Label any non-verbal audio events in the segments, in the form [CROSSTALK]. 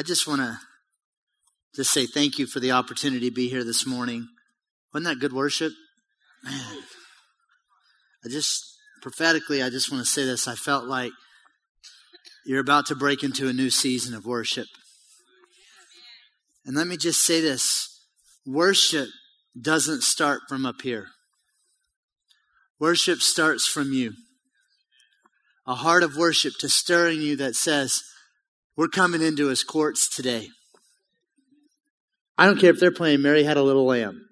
I just want to just say thank you for the opportunity to be here this morning. Wasn't that good worship? Man, I just prophetically, I just want to say this. I felt like you're about to break into a new season of worship. And let me just say this worship doesn't start from up here, worship starts from you. A heart of worship to stir in you that says, We're coming into his courts today. I don't care if they're playing Mary Had a Little Lamb.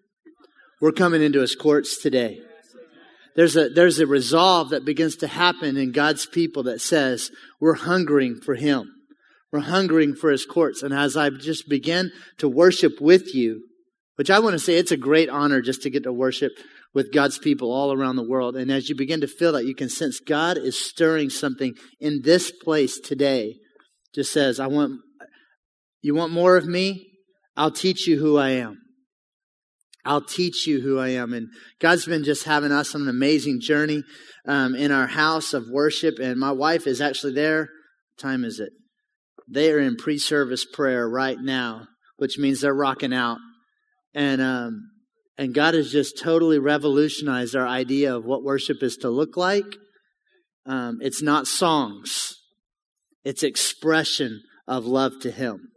We're coming into his courts today. There's a, there's a resolve that begins to happen in God's people that says, we're hungering for him. We're hungering for his courts. And as I just begin to worship with you, which I want to say it's a great honor just to get to worship with God's people all around the world. And as you begin to feel that, you can sense God is stirring something in this place today. Just says, I want, you want more of me? I'll teach you who I am. I'll teach you who I am. And God's been just having us on an amazing journey um, in our house of worship. And my wife is actually there. What time is it? They are in pre service prayer right now, which means they're rocking out. And, um, and God has just totally revolutionized our idea of what worship is to look like. Um, it's not songs, it's expression of love to Him.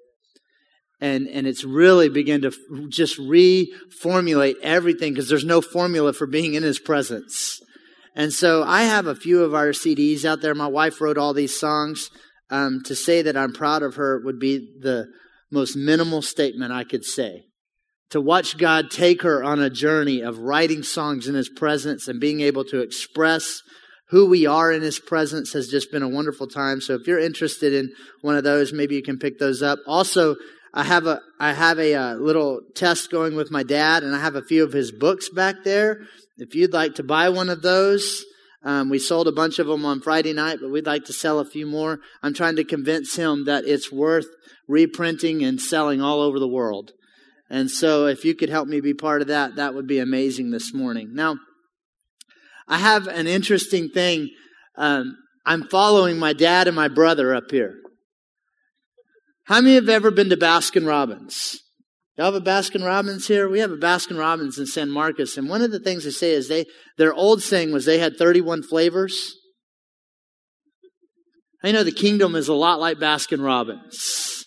And and it's really begin to just reformulate everything because there's no formula for being in his presence. And so i have a few of our cds out there. My wife wrote all these songs. Um, to say that i'm proud of her would be the most minimal statement i could say. To watch god take her on a journey of writing songs in his presence and being able to express who we are in his presence has just been a wonderful time so if you're interested in one of those maybe you can pick those up also I have a I have a, a, uh, little test going with my dad, and I have a few of his books back there. If you'd like to buy one of those, um, we sold a bunch of them on Friday night, but we'd like to sell a few more. I'm trying to convince him that it's worth reprinting and selling all over the world. And so, if you could help me be part of that, that would be amazing this morning. Now, I have an interesting thing. Um, I'm following my dad and my brother up here. How many have ever been to Baskin Robbins? Y'all have a Baskin Robbins here? We have a Baskin Robbins in San Marcos, and one of the things they say is they their old saying was they had 31 flavors. I know the kingdom is a lot like Baskin Robbins.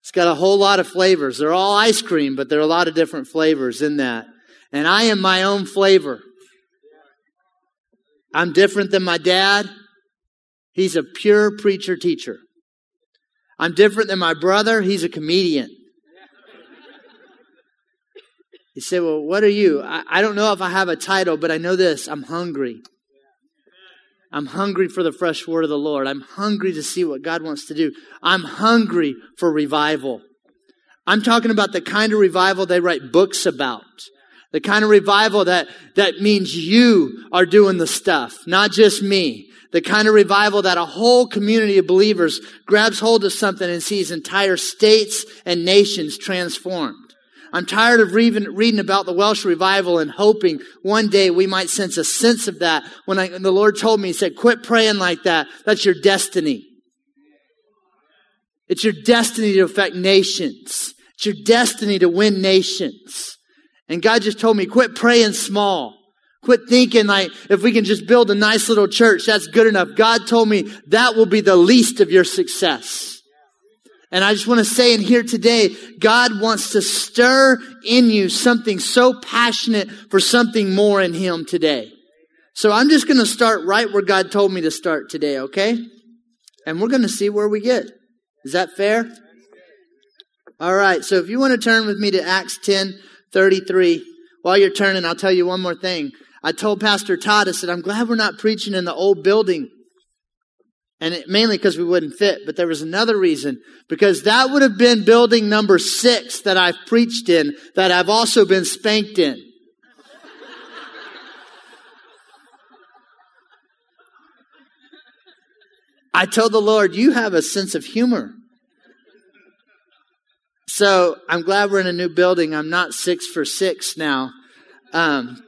It's got a whole lot of flavors. They're all ice cream, but there are a lot of different flavors in that. And I am my own flavor. I'm different than my dad. He's a pure preacher teacher. I'm different than my brother. He's a comedian. You say, Well, what are you? I, I, don't know if I have a title, but I know this I'm hungry. I'm hungry for the fresh word of the Lord. I'm hungry to see what God wants to do. I'm hungry for revival. I'm talking about the kind of revival they write books about. The kind of revival that, that means you are doing the stuff, not just me the kind of revival that a whole community of believers grabs hold of something and sees entire states and nations transformed. I'm tired of reading, reading about the Welsh revival and hoping one day we might sense a sense of that. When, I, when the Lord told me, He said, quit praying like that. That's your destiny. It's your destiny to affect nations. It's your destiny to win nations. And God just told me, quit praying small. Quit thinking like, if we can just build a nice little church, that's good enough. God told me that will be the least of your success. And I just want to say in here today, God wants to stir in you something so passionate for something more in Him today. So I'm just going to start right where God told me to start today, okay? And we're going to see where we get. Is that fair? All right. So if you want to turn with me to Acts 10 33, while you're turning, I'll tell you one more thing. I told Pastor Todd, I said, I'm glad we're not preaching in the old building. And it, mainly because we wouldn't fit, but there was another reason. Because that would have been building number six that I've preached in, that I've also been spanked in. [LAUGHS] I told the Lord, you have a sense of humor. So I'm glad we're in a new building. I'm not six for six now. Um,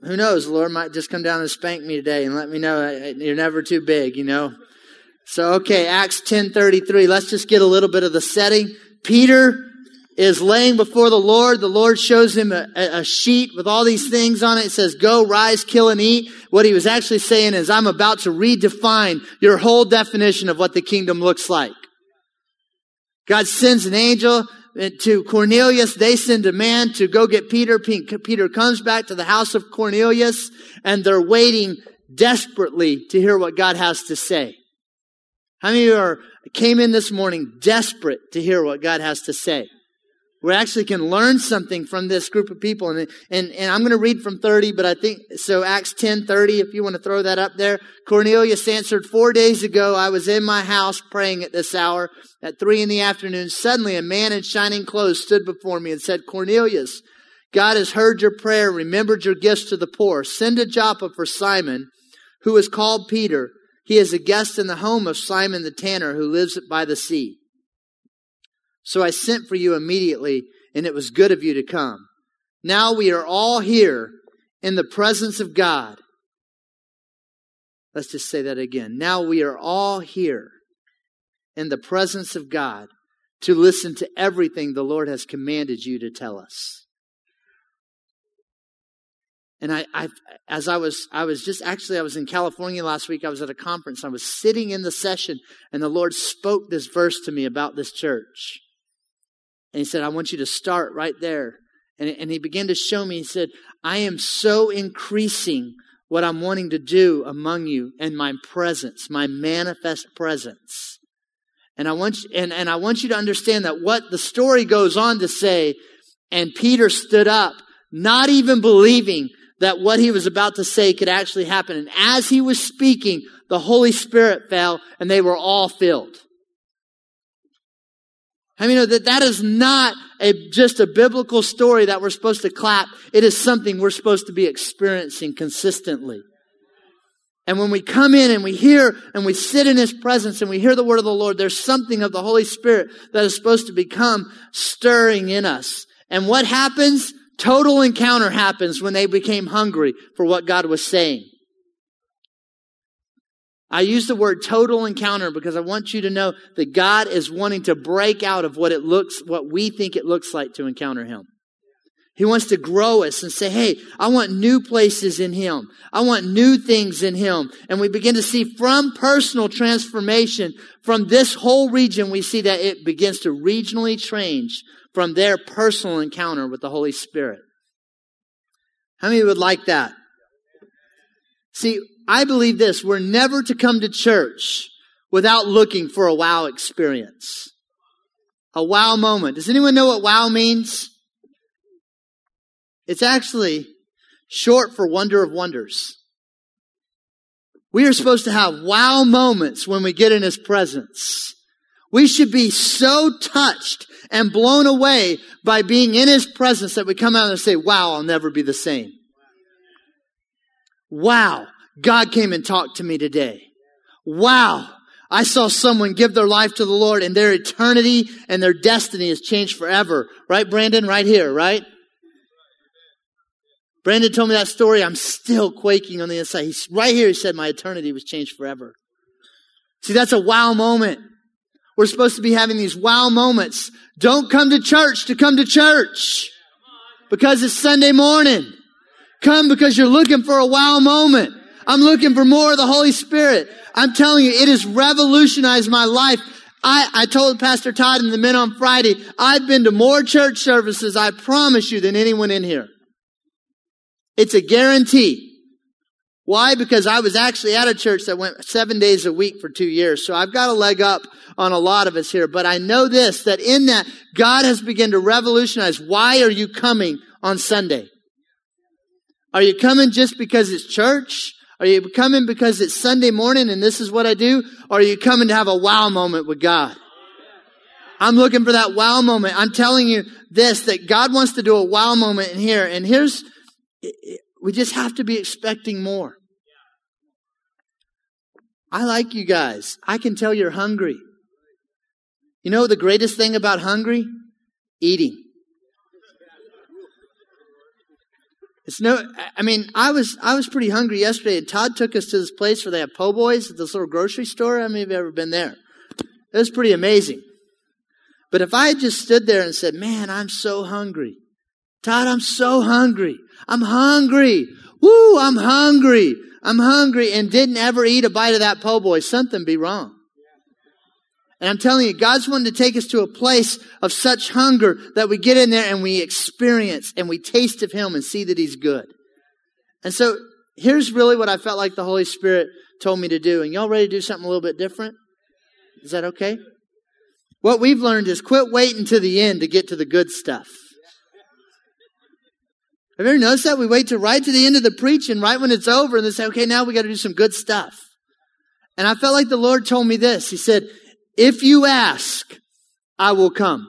who knows? The Lord might just come down and spank me today and let me know you're never too big, you know? So, okay, Acts 10:33. Let's just get a little bit of the setting. Peter is laying before the Lord. The Lord shows him a, a, sheet with all these things on it. It says, go, rise, kill, and eat. What he was actually saying is, I'm about to redefine your whole definition of what the kingdom looks like. God sends an angel uh, to Cornelius. They send a man to go get Peter. Peter comes back to the house of Cornelius and they're waiting desperately to hear what God has to say. How many of you are, came in this morning desperate to hear what God has to say? We actually can learn something from this group of people. And, and, and I'm going to read from 30, but I think, so Acts 10, 30, if you want to throw that up there. Cornelius answered, four days ago, I was in my house praying at this hour at three in the afternoon. Suddenly a man in shining clothes stood before me and said, Cornelius, God has heard your prayer, remembered your gifts to the poor. Send a Joppa for Simon, who is called Peter. He is a guest in the home of Simon the tanner who lives by the sea. So I sent for you immediately, and it was good of you to come. Now we are all here in the presence of God. Let's just say that again. Now we are all here in the presence of God to listen to everything the Lord has commanded you to tell us. And I, I, as I was, I was just actually, I was in California last week. I was at a conference. I was sitting in the session, and the Lord spoke this verse to me about this church. And He said, "I want you to start right there." And, and He began to show me. He said, "I am so increasing what I'm wanting to do among you and my presence, my manifest presence." And I want you, and, and I want you to understand that what the story goes on to say, and Peter stood up, not even believing that what he was about to say could actually happen. And as he was speaking, the Holy Spirit fell and they were all filled. I mean, that that is not a, just a biblical story that we're supposed to clap. It is something we're supposed to be experiencing consistently. And when we come in and we hear and we sit in His presence and we hear the word of the Lord, there's something of the Holy Spirit that is supposed to become stirring in us. And what happens? Total encounter happens when they became hungry for what God was saying. I use the word total encounter because I want you to know that God is wanting to break out of what it looks, what we think it looks like to encounter Him. He wants to grow us and say, Hey, I want new places in Him. I want new things in Him. And we begin to see from personal transformation from this whole region, we see that it begins to regionally change from their personal encounter with the Holy Spirit. How many would like that? See, I believe this. We're never to come to church without looking for a wow experience. A wow moment. Does anyone know what wow means? It's actually short for wonder of wonders. We are supposed to have wow moments when we get in His presence. We should be so touched and blown away by being in His presence that we come out and say, wow, I'll never be the same. Wow, God came and talked to me today. Wow, I saw someone give their life to the Lord and their eternity and their destiny has changed forever. Right, Brandon? Right here, right? Brandon told me that story. I'm still quaking on the inside. He's right here. He said, My eternity was changed forever. See, that's a wow moment. We're supposed to be having these wow moments. Don't come to church to come to church because it's Sunday morning. Come because you're looking for a wow moment. I'm looking for more of the Holy Spirit. I'm telling you, it has revolutionized my life. I, I told Pastor Todd and the men on Friday, I've been to more church services, I promise you, than anyone in here. It's a guarantee. Why? Because I was actually at a church that went seven days a week for two years. So I've got a leg up on a lot of us here. But I know this, that in that, God has begun to revolutionize. Why are you coming on Sunday? Are you coming just because it's church? Are you coming because it's Sunday morning and this is what I do? Or are you coming to have a wow moment with God? I'm looking for that wow moment. I'm telling you this, that God wants to do a wow moment in here. And here's, we just have to be expecting more. I like you guys. I can tell you're hungry. You know the greatest thing about hungry? Eating. It's no, I mean, I was, I was pretty hungry yesterday and Todd took us to this place where they have po' boys at this little grocery store. How many of you ever been there? It was pretty amazing. But if I had just stood there and said, man, I'm so hungry. Todd, I'm so hungry. I'm hungry. Woo, I'm hungry. I'm hungry and didn't ever eat a bite of that po' boy. Something be wrong. And I'm telling you, God's wanting to take us to a place of such hunger that we get in there and we experience and we taste of Him and see that He's good. And so here's really what I felt like the Holy Spirit told me to do. And y'all ready to do something a little bit different? Is that okay? What we've learned is quit waiting to the end to get to the good stuff. Have you ever noticed that? We wait to right to the end of the preaching, right when it's over, and they say, okay, now we got to do some good stuff. And I felt like the Lord told me this. He said, if you ask, I will come.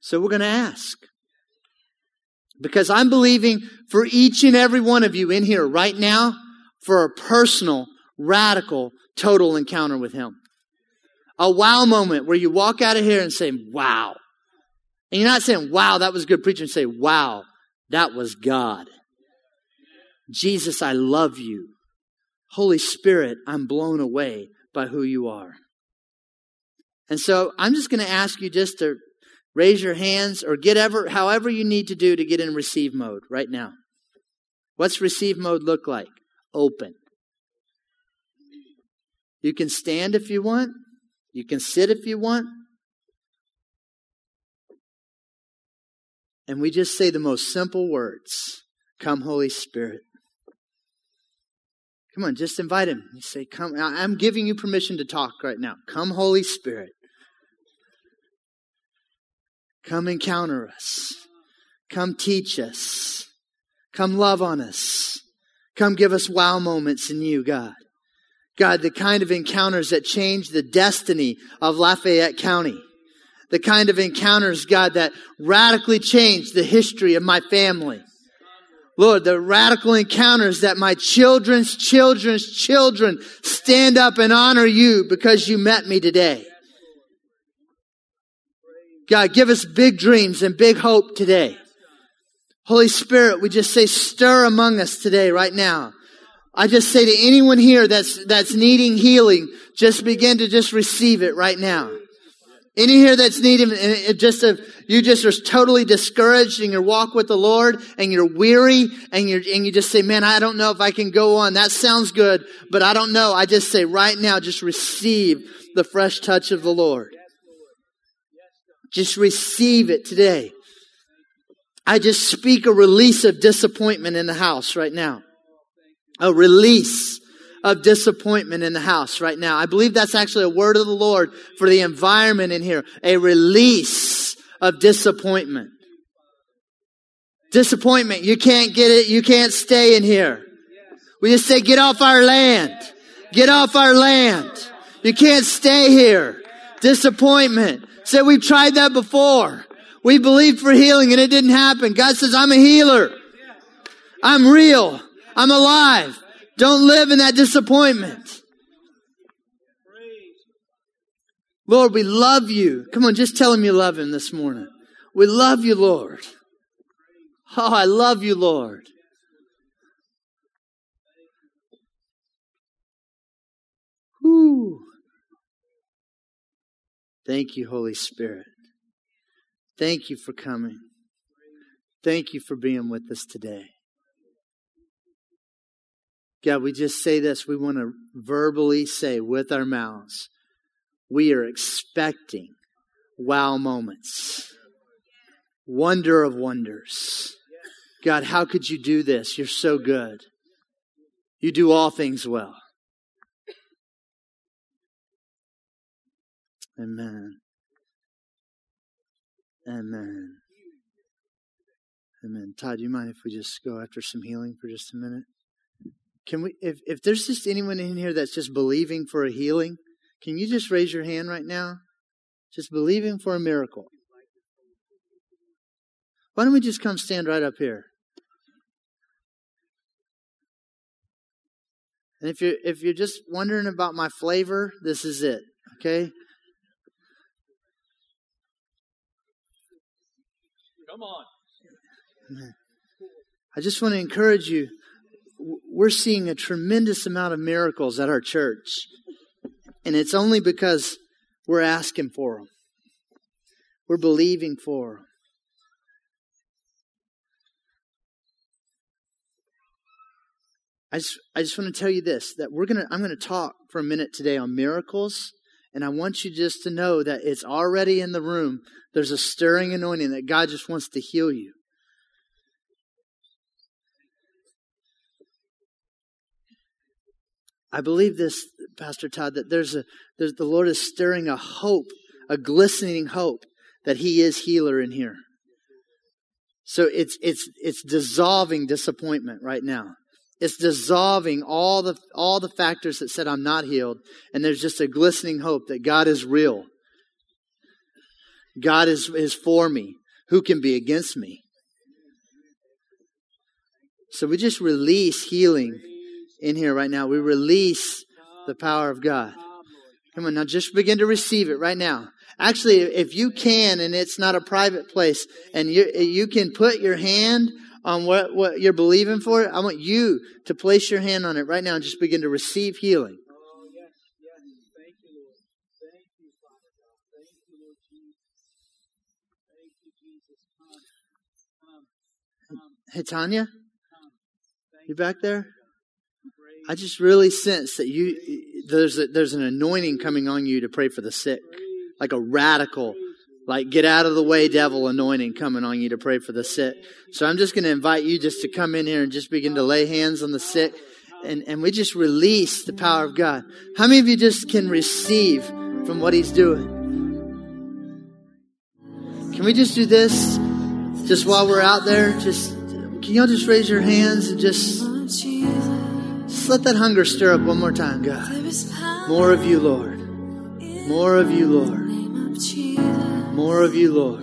So we're going to ask. Because I'm believing for each and every one of you in here right now for a personal, radical, total encounter with Him. A wow moment where you walk out of here and say, wow. And you're not saying, wow, that was good preaching. Say, wow, that was God. Jesus, I love you. Holy Spirit, I'm blown away by who you are. And so I'm just going to ask you just to raise your hands or get ever, however you need to do to get in receive mode right now. What's receive mode look like? Open. You can stand if you want. You can sit if you want. And we just say the most simple words Come, Holy Spirit. Come on, just invite him. You say, Come, I'm giving you permission to talk right now. Come, Holy Spirit. Come encounter us. Come teach us. Come love on us. Come give us wow moments in you, God. God, the kind of encounters that change the destiny of Lafayette County. The kind of encounters, God, that radically change the history of my family. Lord, the radical encounters that my children's children's children stand up and honor you because you met me today. God, give us big dreams and big hope today. Holy Spirit, we just say stir among us today, right now. I just say to anyone here that's, that's needing healing, just begin to just receive it right now. Any here that's needing, just a, you just are totally discouraged in your walk with the Lord and you're weary and you and you just say, man, I don't know if I can go on. That sounds good, but I don't know. I just say right now, just receive the fresh touch of the Lord. Just receive it today. I just speak a release of disappointment in the house right now. A release of disappointment in the house right now. I believe that's actually a word of the Lord for the environment in here. A release of disappointment. Disappointment. You can't get it. You can't stay in here. We just say, get off our land. Get off our land. You can't stay here. Disappointment. Say, we've tried that before. We believed for healing and it didn't happen. God says, I'm a healer. I'm real. I'm alive. Don't live in that disappointment. Lord, we love you. Come on, just tell him you love him this morning. We love you, Lord. Oh, I love you, Lord. Whew. Thank you, Holy Spirit. Thank you for coming. Thank you for being with us today. God, we just say this. We want to verbally say with our mouths, we are expecting wow moments, wonder of wonders. God, how could you do this? You're so good. You do all things well. Amen. Amen. Amen. Todd, do you mind if we just go after some healing for just a minute? Can we, if, if there's just anyone in here that's just believing for a healing, can you just raise your hand right now? Just believing for a miracle. Why don't we just come stand right up here? And if you're if you're just wondering about my flavor, this is it. Okay? Come on. I just want to encourage you. We're seeing a tremendous amount of miracles at our church. And it's only because we're asking for them. We're believing for them. I just, I just want to tell you this that we're to, I'm going to talk for a minute today on miracles. And I want you just to know that it's already in the room. There's a stirring anointing that God just wants to heal you. I believe this, Pastor Todd, that there's a, there's, the Lord is stirring a hope, a glistening hope that He is healer in here. So it's, it's, it's dissolving disappointment right now. It's dissolving all the, all the factors that said I'm not healed. And there's just a glistening hope that God is real. God is, is for me. Who can be against me? So we just release healing in here right now. We release the power of God. Come on, now just begin to receive it right now. Actually, if you can, and it's not a private place, and you, you can put your hand on what, what you're believing for, I want you to place your hand on it right now and just begin to receive healing. Hey, Tanya? You back there? I just really sense that you there's a, there's an anointing coming on you to pray for the sick, like a radical, like get out of the way, devil anointing coming on you to pray for the sick. So I'm just going to invite you just to come in here and just begin to lay hands on the sick, and and we just release the power of God. How many of you just can receive from what He's doing? Can we just do this, just while we're out there? Just can y'all just raise your hands and just let that hunger stir up one more time, God. More of you, Lord. More of you, Lord. More of you, Lord.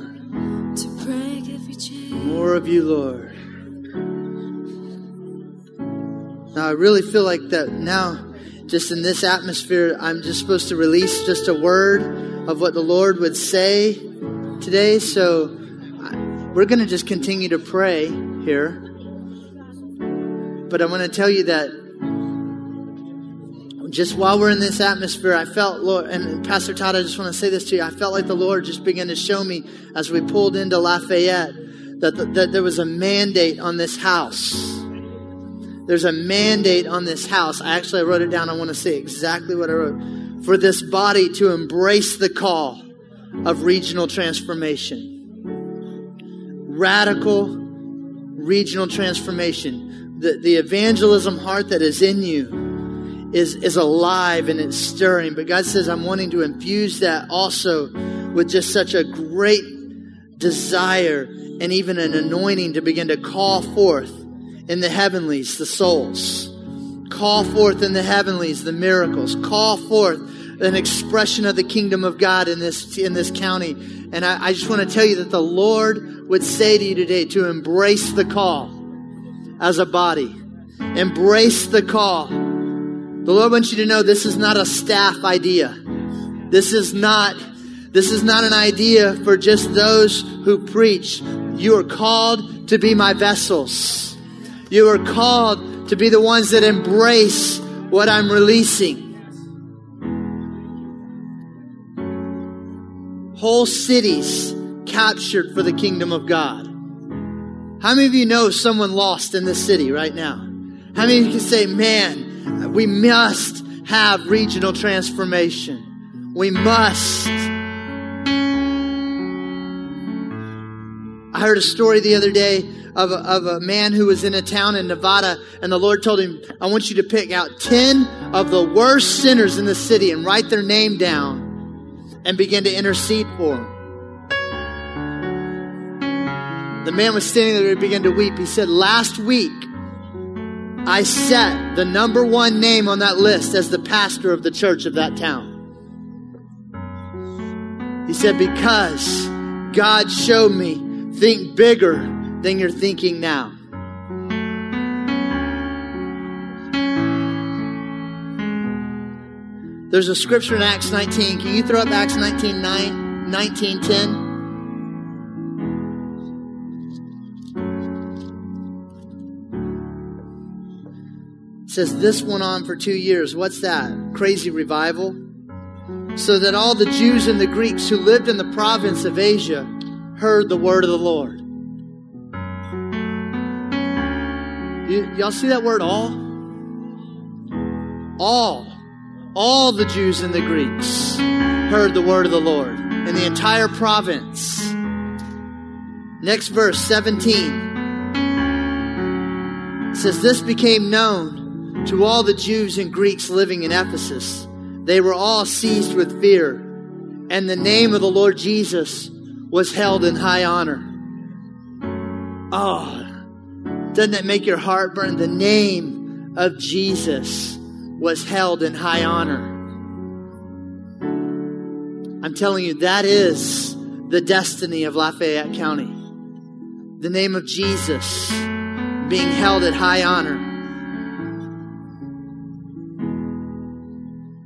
More of you, Lord. Now, I really feel like that now, just in this atmosphere, I'm just supposed to release just a word of what the Lord would say today. So we're going to just continue to pray here. But I want to tell you that just while we're in this atmosphere, I felt, Lord, and Pastor Todd, I just want to say this to you. I felt like the Lord just began to show me as we pulled into Lafayette that, the, that there was a mandate on this house. There's a mandate on this house. I actually wrote it down. I want to say exactly what I wrote. For this body to embrace the call of regional transformation. Radical regional transformation. The, the evangelism heart that is in you is, is alive and it's stirring. But God says, I'm wanting to infuse that also with just such a great desire and even an anointing to begin to call forth in the heavenlies the souls. Call forth in the heavenlies the miracles. Call forth an expression of the kingdom of God in this, in this county. And I, I just want to tell you that the Lord would say to you today to embrace the call as a body. Embrace the call the Lord wants you to know this is not a staff idea. This is not this is not an idea for just those who preach. You are called to be my vessels. You are called to be the ones that embrace what I'm releasing. Whole cities captured for the kingdom of God. How many of you know someone lost in this city right now? How many of you can say, man, we must have regional transformation. We must. I heard a story the other day of a, of a man who was in a town in Nevada, and the Lord told him, I want you to pick out 10 of the worst sinners in the city and write their name down and begin to intercede for them. The man was standing there and began to weep. He said, Last week, I set the number one name on that list as the pastor of the church of that town. He said, Because God showed me, think bigger than you're thinking now. There's a scripture in Acts 19. Can you throw up Acts 19 9, 19 10? Says this went on for two years. What's that? Crazy revival? So that all the Jews and the Greeks who lived in the province of Asia heard the word of the Lord. You, y'all see that word all? All. All the Jews and the Greeks heard the word of the Lord in the entire province. Next verse, 17. It says, This became known to all the Jews and Greeks living in Ephesus. They were all seized with fear, and the name of the Lord Jesus was held in high honor. Oh, doesn't that make your heart burn? The name of Jesus was held in high honor. I'm telling you, that is the destiny of Lafayette County. The name of Jesus being held at high honor.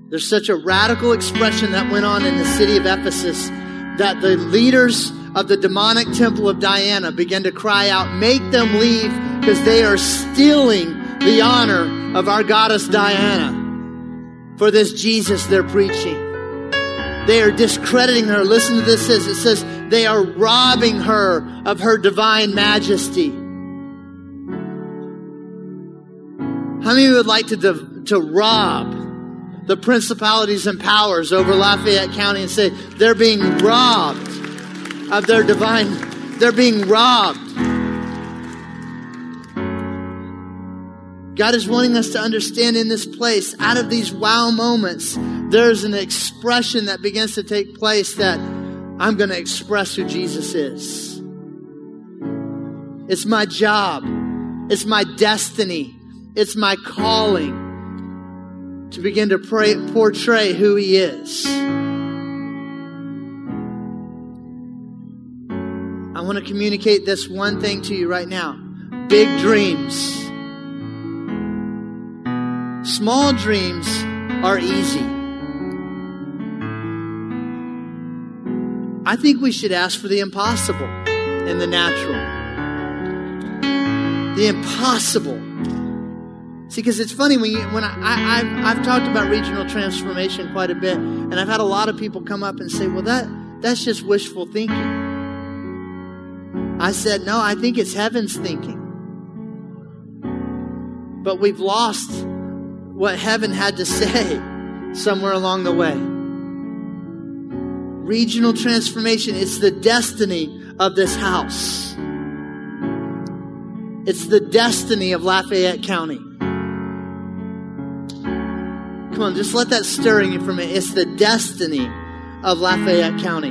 There's such a radical expression that went on in the city of Ephesus that the leaders of the demonic temple of Diana began to cry out, Make them leave because they are stealing the honor of our goddess Diana for this Jesus they're preaching. They are discrediting her. Listen to this. It says they are robbing her of her divine majesty. How many would like to, to rob the principalities and powers over Lafayette County and say they're being robbed of their divine, they're being robbed. God is wanting us to understand in this place, out of these wow moments, there's an expression that begins to take place that I'm going to express who Jesus is. It's my job. It's my destiny. It's my calling to begin to pray, portray who He is. I want to communicate this one thing to you right now big dreams. Small dreams are easy. I think we should ask for the impossible in the natural. The impossible. See, because it's funny when you when I, I have I've talked about regional transformation quite a bit, and I've had a lot of people come up and say, "Well, that that's just wishful thinking." I said, "No, I think it's heaven's thinking." But we've lost what heaven had to say [LAUGHS] somewhere along the way. Regional transformation, it's the destiny of this house. It's the destiny of Lafayette County. Come on, just let that stir in you for a minute. It's the destiny of Lafayette County.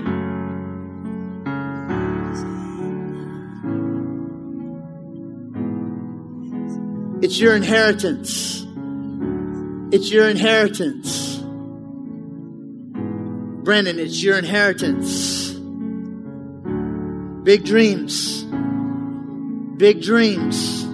It's your inheritance. It's your inheritance. Brandon, it's your inheritance. Big dreams. Big dreams.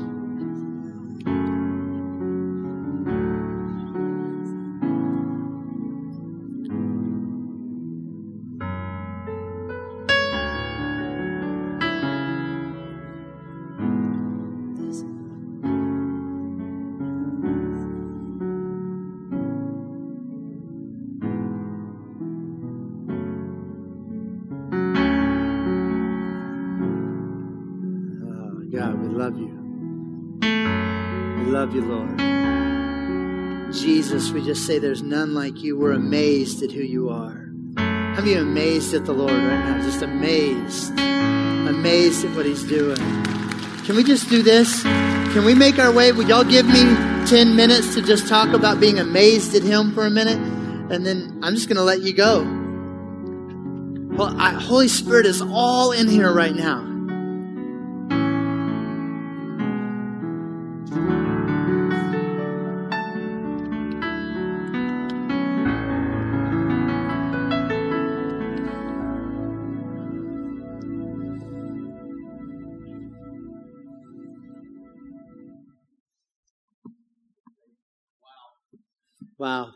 Just say there's none like you. We're amazed at who you are. How many amazed at the Lord right now? Just amazed. Amazed at what He's doing. Can we just do this? Can we make our way? Would y'all give me 10 minutes to just talk about being amazed at Him for a minute? And then I'm just going to let you go. Well, I, Holy Spirit is all in here right now. Wow.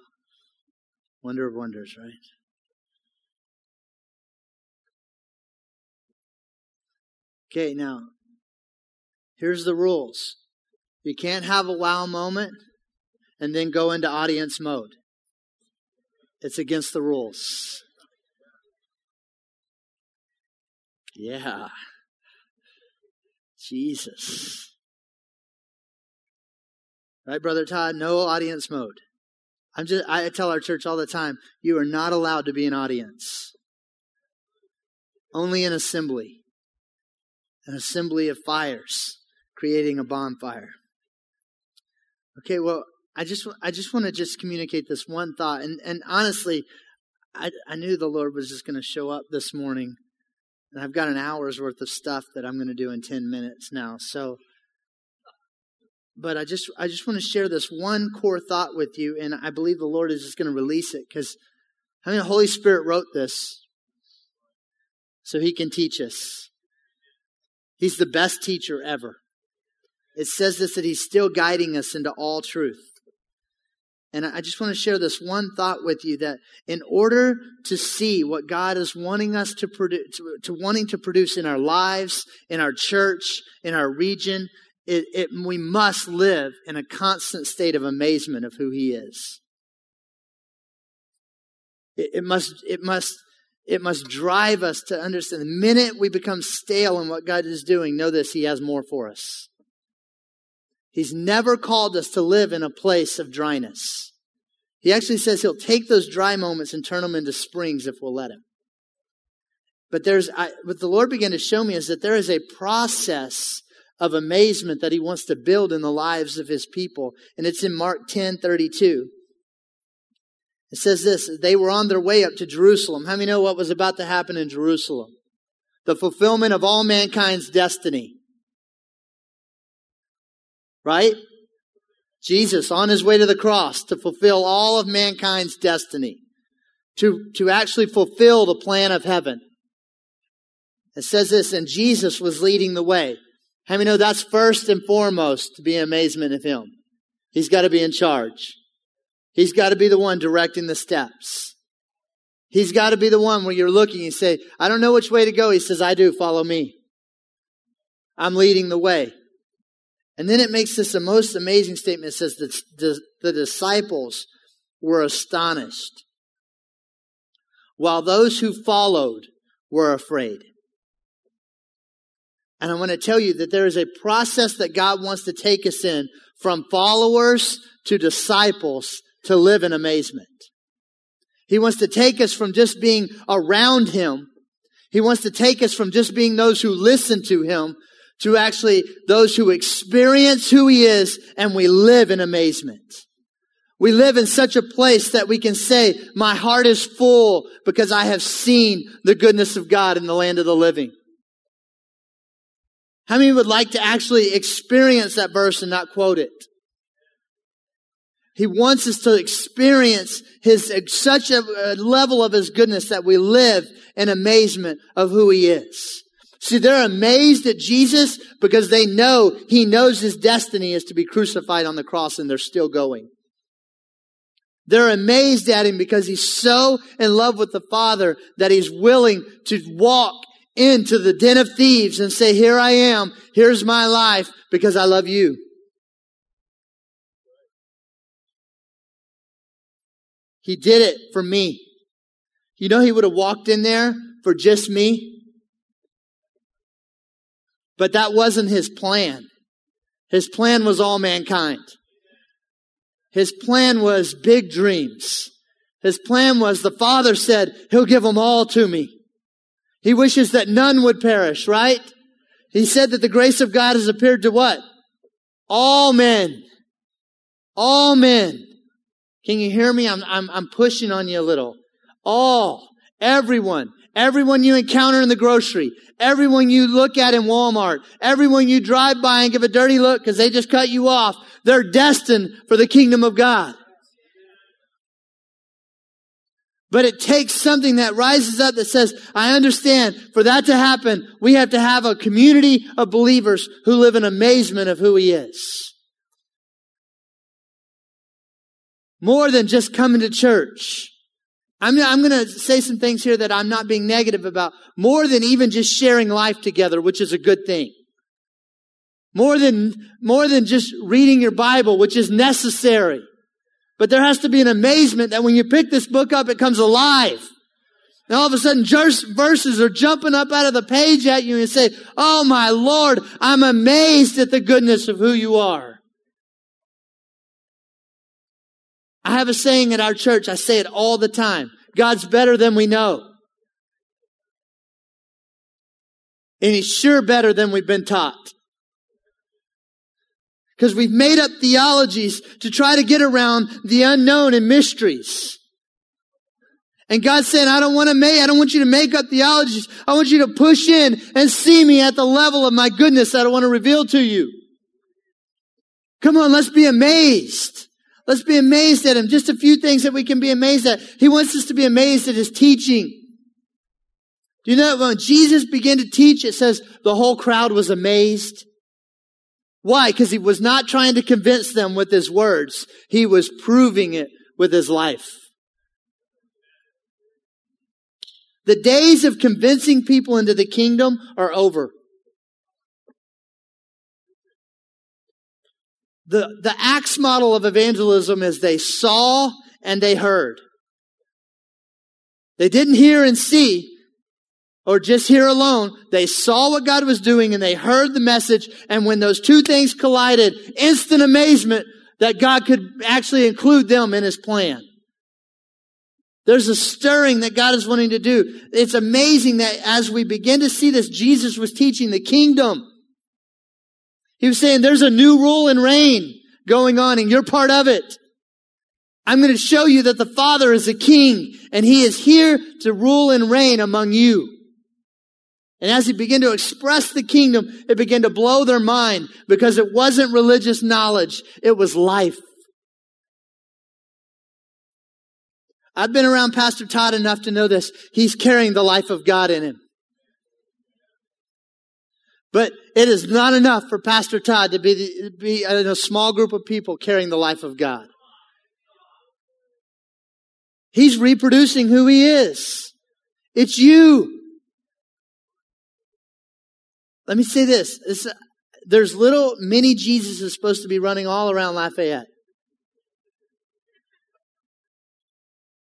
Wonder of wonders, right? Okay, now, here's the rules. You can't have a wow moment and then go into audience mode. It's against the rules. Yeah. Jesus. Right, Brother Todd? No audience mode. I'm just, I tell our church all the time, you are not allowed to be an audience. Only an assembly. An assembly of fires creating a bonfire. Okay, well, I just, I just want to just communicate this one thought. And, and honestly, I, I knew the Lord was just going to show up this morning. And I've got an hour's worth of stuff that I'm going to do in 10 minutes now. So, but I just I just want to share this one core thought with you, and I believe the Lord is just going to release it because I mean the Holy Spirit wrote this so He can teach us. He's the best teacher ever. It says this that He's still guiding us into all truth. And I just want to share this one thought with you that in order to see what God is wanting us to produce, to, to wanting to produce in our lives, in our church, in our region, it, it, we must live in a constant state of amazement of who He is. It, it, must, it must, it must drive us to understand. The minute we become stale in what God is doing, know this: He has more for us. He's never called us to live in a place of dryness. He actually says He'll take those dry moments and turn them into springs if we'll let Him. But there's, I, what the Lord began to show me is that there is a process of amazement that he wants to build in the lives of his people. And it's in Mark 10 32. It says this they were on their way up to Jerusalem. How many know what was about to happen in Jerusalem? The fulfillment of all mankind's destiny. Right? Jesus on his way to the cross to fulfill all of mankind's destiny. To, to actually fulfill the plan of heaven. It says this, and Jesus was leading the way. How many know that's first and foremost to be amazement of Him? He's got to be in charge. He's got to be the one directing the steps. He's got to be the one where you're looking and say, I don't know which way to go. He says, I do. Follow me. I'm leading the way. And then it makes this the most amazing statement. It says that the disciples were astonished, while those who followed were afraid. And I want to tell you that there is a process that God wants to take us in from followers to disciples to live in amazement. He wants to take us from just being around Him. He wants to take us from just being those who listen to Him to actually those who experience who He is and we live in amazement. We live in such a place that we can say, my heart is full because I have seen the goodness of God in the land of the living. How many would like to actually experience that verse and not quote it? He wants us to experience his such a, level of his goodness that we live in amazement of who he is. See, they're amazed at Jesus because they know he knows his destiny is to be crucified on the cross and they're still going. They're amazed at him because he's so in love with the Father that he's willing to walk into the den of thieves and say, here I am. Here's my life because I love you. He did it for me. You know, he would have walked in there for just me. But that wasn't his plan. His plan was all mankind. His plan was big dreams. His plan was the Father said, He'll give them all to me. He wishes that none would perish, right? He said that the grace of God has appeared to what? All men. All men. Can you hear me? I'm, I'm, I'm pushing on you a little. All. Everyone. Everyone you encounter in the grocery. Everyone you look at in Walmart. Everyone you drive by and give a dirty look because they just cut you off. They're destined for the kingdom of God. But it takes something that rises up that says, I understand for that to happen, we have to have a community of believers who live in amazement of who he is. More than just coming to church. I'm, I'm going to say some things here that I'm not being negative about. More than even just sharing life together, which is a good thing. More than, more than just reading your Bible, which is necessary. But there has to be an amazement that when you pick this book up, it comes alive. And all of a sudden, verses are jumping up out of the page at you and say, Oh my Lord, I'm amazed at the goodness of who you are. I have a saying at our church, I say it all the time. God's better than we know. And He's sure better than we've been taught. Because we've made up theologies to try to get around the unknown and mysteries. And God's saying, I don't want to make, I don't want you to make up theologies. I want you to push in and see me at the level of my goodness that I want to reveal to you. Come on, let's be amazed. Let's be amazed at Him. Just a few things that we can be amazed at. He wants us to be amazed at His teaching. Do you know when Jesus began to teach, it says the whole crowd was amazed? Why? Because he was not trying to convince them with his words. He was proving it with his life. The days of convincing people into the kingdom are over. The, the Acts model of evangelism is they saw and they heard. They didn't hear and see, or just hear alone. They saw what God was doing and they heard the message. And when those two things collided, instant amazement that God could actually include them in his plan. There's a stirring that God is wanting to do. It's amazing that as we begin to see this, Jesus was teaching the kingdom. He was saying there's a new rule and reign going on and you're part of it. I'm going to show you that the Father is a king and he is here to rule and reign among you. And as he began to express the kingdom, it began to blow their mind because it wasn't religious knowledge. It was life. I've been around Pastor Todd enough to know this. He's carrying the life of God in him. But it is not enough for Pastor Todd to be, the, be in a small group of people carrying the life of God. He's reproducing who he is. It's you. Let me say this. this uh, there's little mini Jesus is supposed to be running all around Lafayette.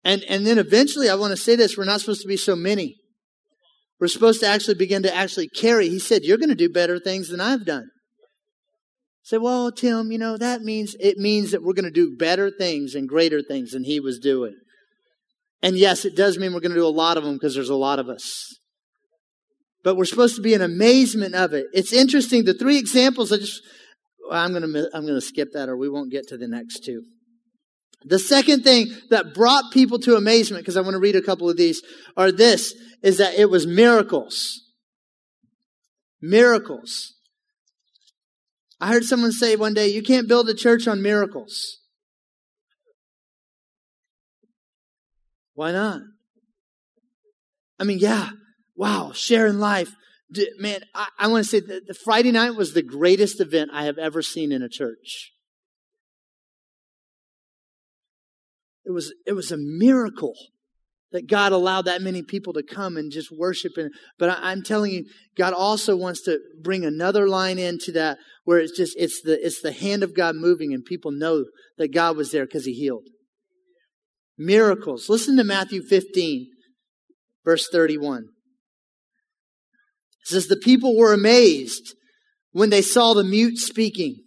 And, and then eventually, I want to say this, we're not supposed to be so many. We're supposed to actually begin to actually carry. He said, you're going to do better things than I've done. Said, well, Tim, you know, that means, it means that we're going to do better things and greater things than he was doing. And yes, it does mean we're going to do a lot of them because there's a lot of us but we're supposed to be in amazement of it. It's interesting. The three examples, I just, I'm going to, I'm to skip that or we won't get to the next two. The second thing that brought people to amazement, because I want to read a couple of these, are this, is that it was miracles. Miracles. I heard someone say one day, you can't build a church on miracles. Why not? I mean, yeah, wow, sharing life. Man, I, I want to say that the Friday night was the greatest event I have ever seen in a church. It was, it was a miracle that God allowed that many people to come and just worship. And, but I, I'm telling you, God also wants to bring another line into that where it's just, it's the, it's the hand of God moving and people know that God was there because he healed. Miracles. Listen to Matthew 15, verse 31. It says, The people were amazed when they saw the mute speaking,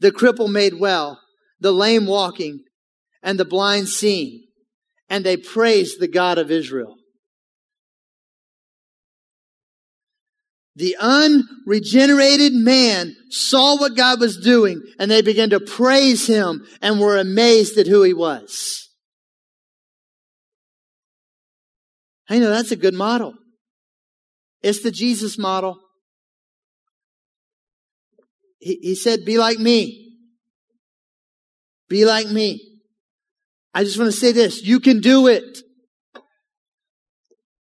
the cripple made well, the lame walking, and the blind seeing, and they praised the God of Israel. The unregenerated man saw what God was doing and they began to praise him and were amazed at who he was. I know that's a good model. It's the Jesus model. He, he said, Be like me. Be like me. I just want to say this you can do it.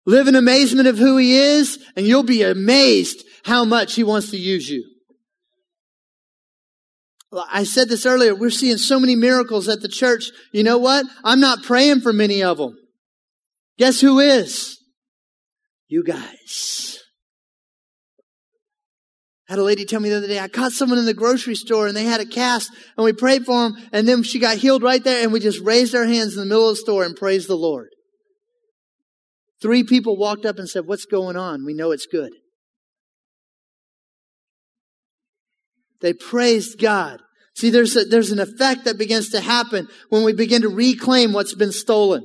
Live in amazement of who He is, and you'll be amazed how much He wants to use you. I said this earlier. We're seeing so many miracles at the church. You know what? I'm not praying for many of them. Guess who is? You guys. had a lady tell me the other day, I caught someone in the grocery store and they had a cast and we prayed for them and then she got healed right there and we just raised our hands in the middle of the store and praised the Lord. Three people walked up and said, what's going on? We know it's good. They praised God. See, there's a, there's an effect that begins to happen when we begin to reclaim what's been stolen.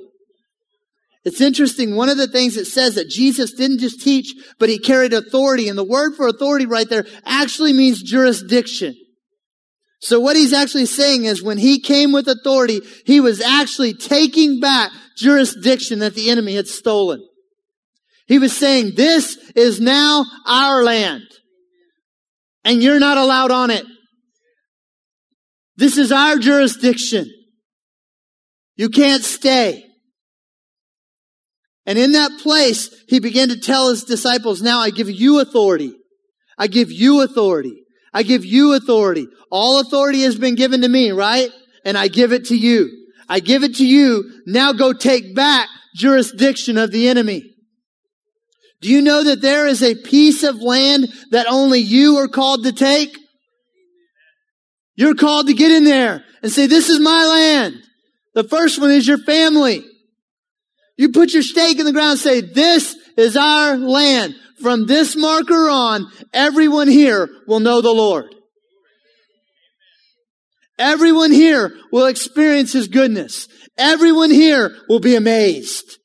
It's interesting. One of the things it says that Jesus didn't just teach, but he carried authority. And the word for authority right there actually means jurisdiction. So what he's actually saying is when he came with authority, he was actually taking back jurisdiction that the enemy had stolen. He was saying, this is now our land. And you're not allowed on it. This is our jurisdiction. You can't stay. And in that place, he began to tell his disciples, now I give you authority. I give you authority. I give you authority. All authority has been given to me, right? And I give it to you. I give it to you. Now go take back jurisdiction of the enemy. Do you know that there is a piece of land that only you are called to take? You're called to get in there and say, this is my land. The first one is your family. You put your stake in the ground and say, this is our land. From this marker on, everyone here will know the Lord. Everyone here will experience His goodness. Everyone here will be amazed.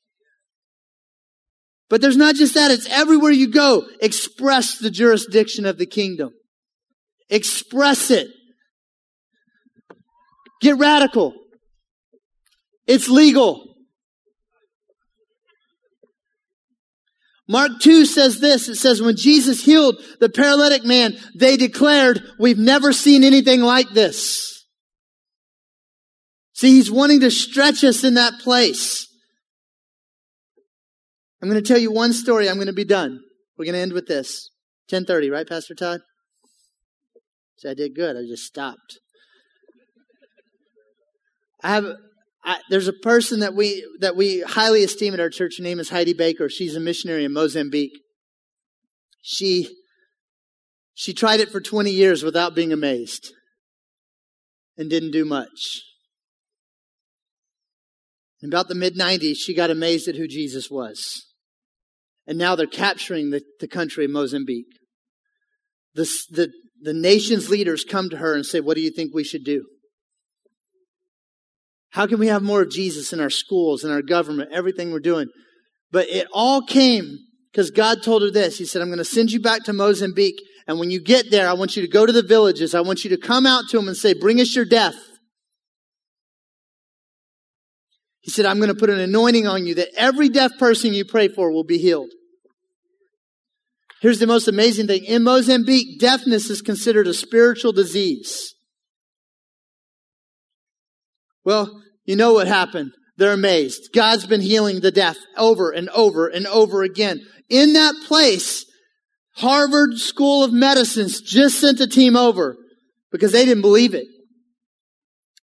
But there's not just that, it's everywhere you go. Express the jurisdiction of the kingdom. Express it. Get radical. It's legal. Mark 2 says this. It says, when Jesus healed the paralytic man, they declared, we've never seen anything like this. See, he's wanting to stretch us in that place. I'm going to tell you one story. I'm going to be done. We're going to end with this. 1030, right, Pastor Todd? So I did good. I just stopped. I have I, there's a person that we that we highly esteem at our church. Her name is Heidi Baker. She's a missionary in Mozambique. She she tried it for 20 years without being amazed and didn't do much. In about the mid 90s, she got amazed at who Jesus was. And now they're capturing the, the country of Mozambique. The, the, the nation's leaders come to her and say, What do you think we should do? How can we have more of Jesus in our schools, in our government, everything we're doing? But it all came because God told her this. He said, I'm going to send you back to Mozambique. And when you get there, I want you to go to the villages. I want you to come out to them and say, bring us your death. He said, I'm going to put an anointing on you that every deaf person you pray for will be healed. Here's the most amazing thing. In Mozambique, deafness is considered a spiritual disease. Well, you know what happened. They're amazed. God's been healing the deaf over and over and over again. In that place, Harvard School of Medicine just sent a team over because they didn't believe it.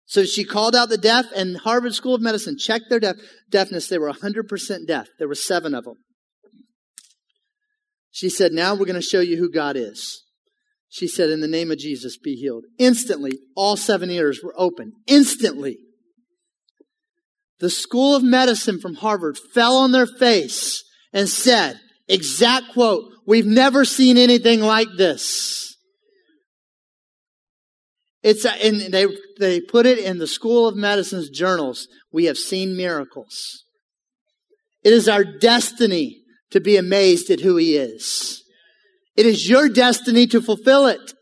So she called out the deaf and Harvard School of Medicine checked their deaf, deafness. They were 100% deaf. There were seven of them. She said, now we're going to show you who God is. She said, in the name of Jesus, be healed. Instantly, all seven ears were open. Instantly the School of Medicine from Harvard fell on their face and said, exact quote, we've never seen anything like this. It's, a, and they, they put it in the School of Medicine's journals. We have seen miracles. It is our destiny to be amazed at who he is. It is your destiny to fulfill it.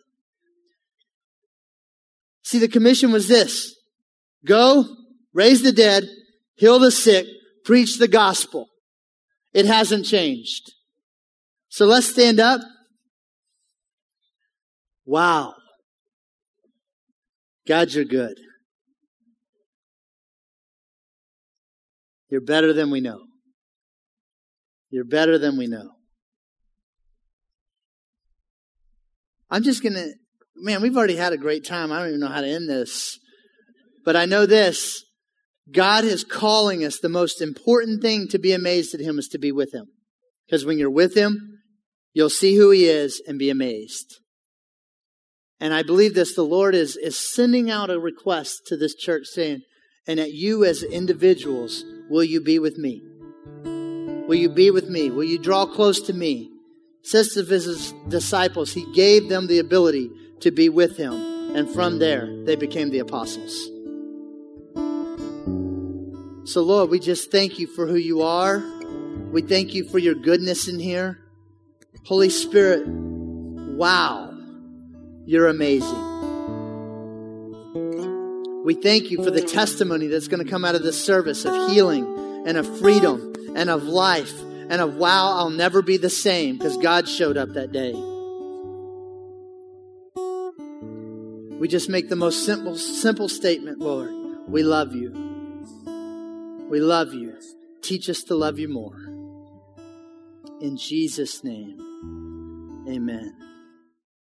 See, the commission was this. Go, raise the dead, heal the sick, preach the gospel. It hasn't changed. So let's stand up. Wow. God, you're good. You're better than we know. You're better than we know. I'm just going to, man, we've already had a great time. I don't even know how to end this. But I know this God is calling us. The most important thing to be amazed at Him is to be with Him. Because when you're with Him, you'll see who He is and be amazed. And I believe this the Lord is, is sending out a request to this church saying, and at you as individuals, will you be with me? Will you be with me? Will you draw close to me? Says to his disciples, he gave them the ability to be with him. And from there, they became the apostles. So, Lord, we just thank you for who you are. We thank you for your goodness in here. Holy Spirit, wow, you're amazing. We thank you for the testimony that's going to come out of this service of healing and of freedom and of life and of wow, I'll never be the same because God showed up that day. We just make the most simple, simple statement, Lord. We love you. We love you. Teach us to love you more. In Jesus' name, amen.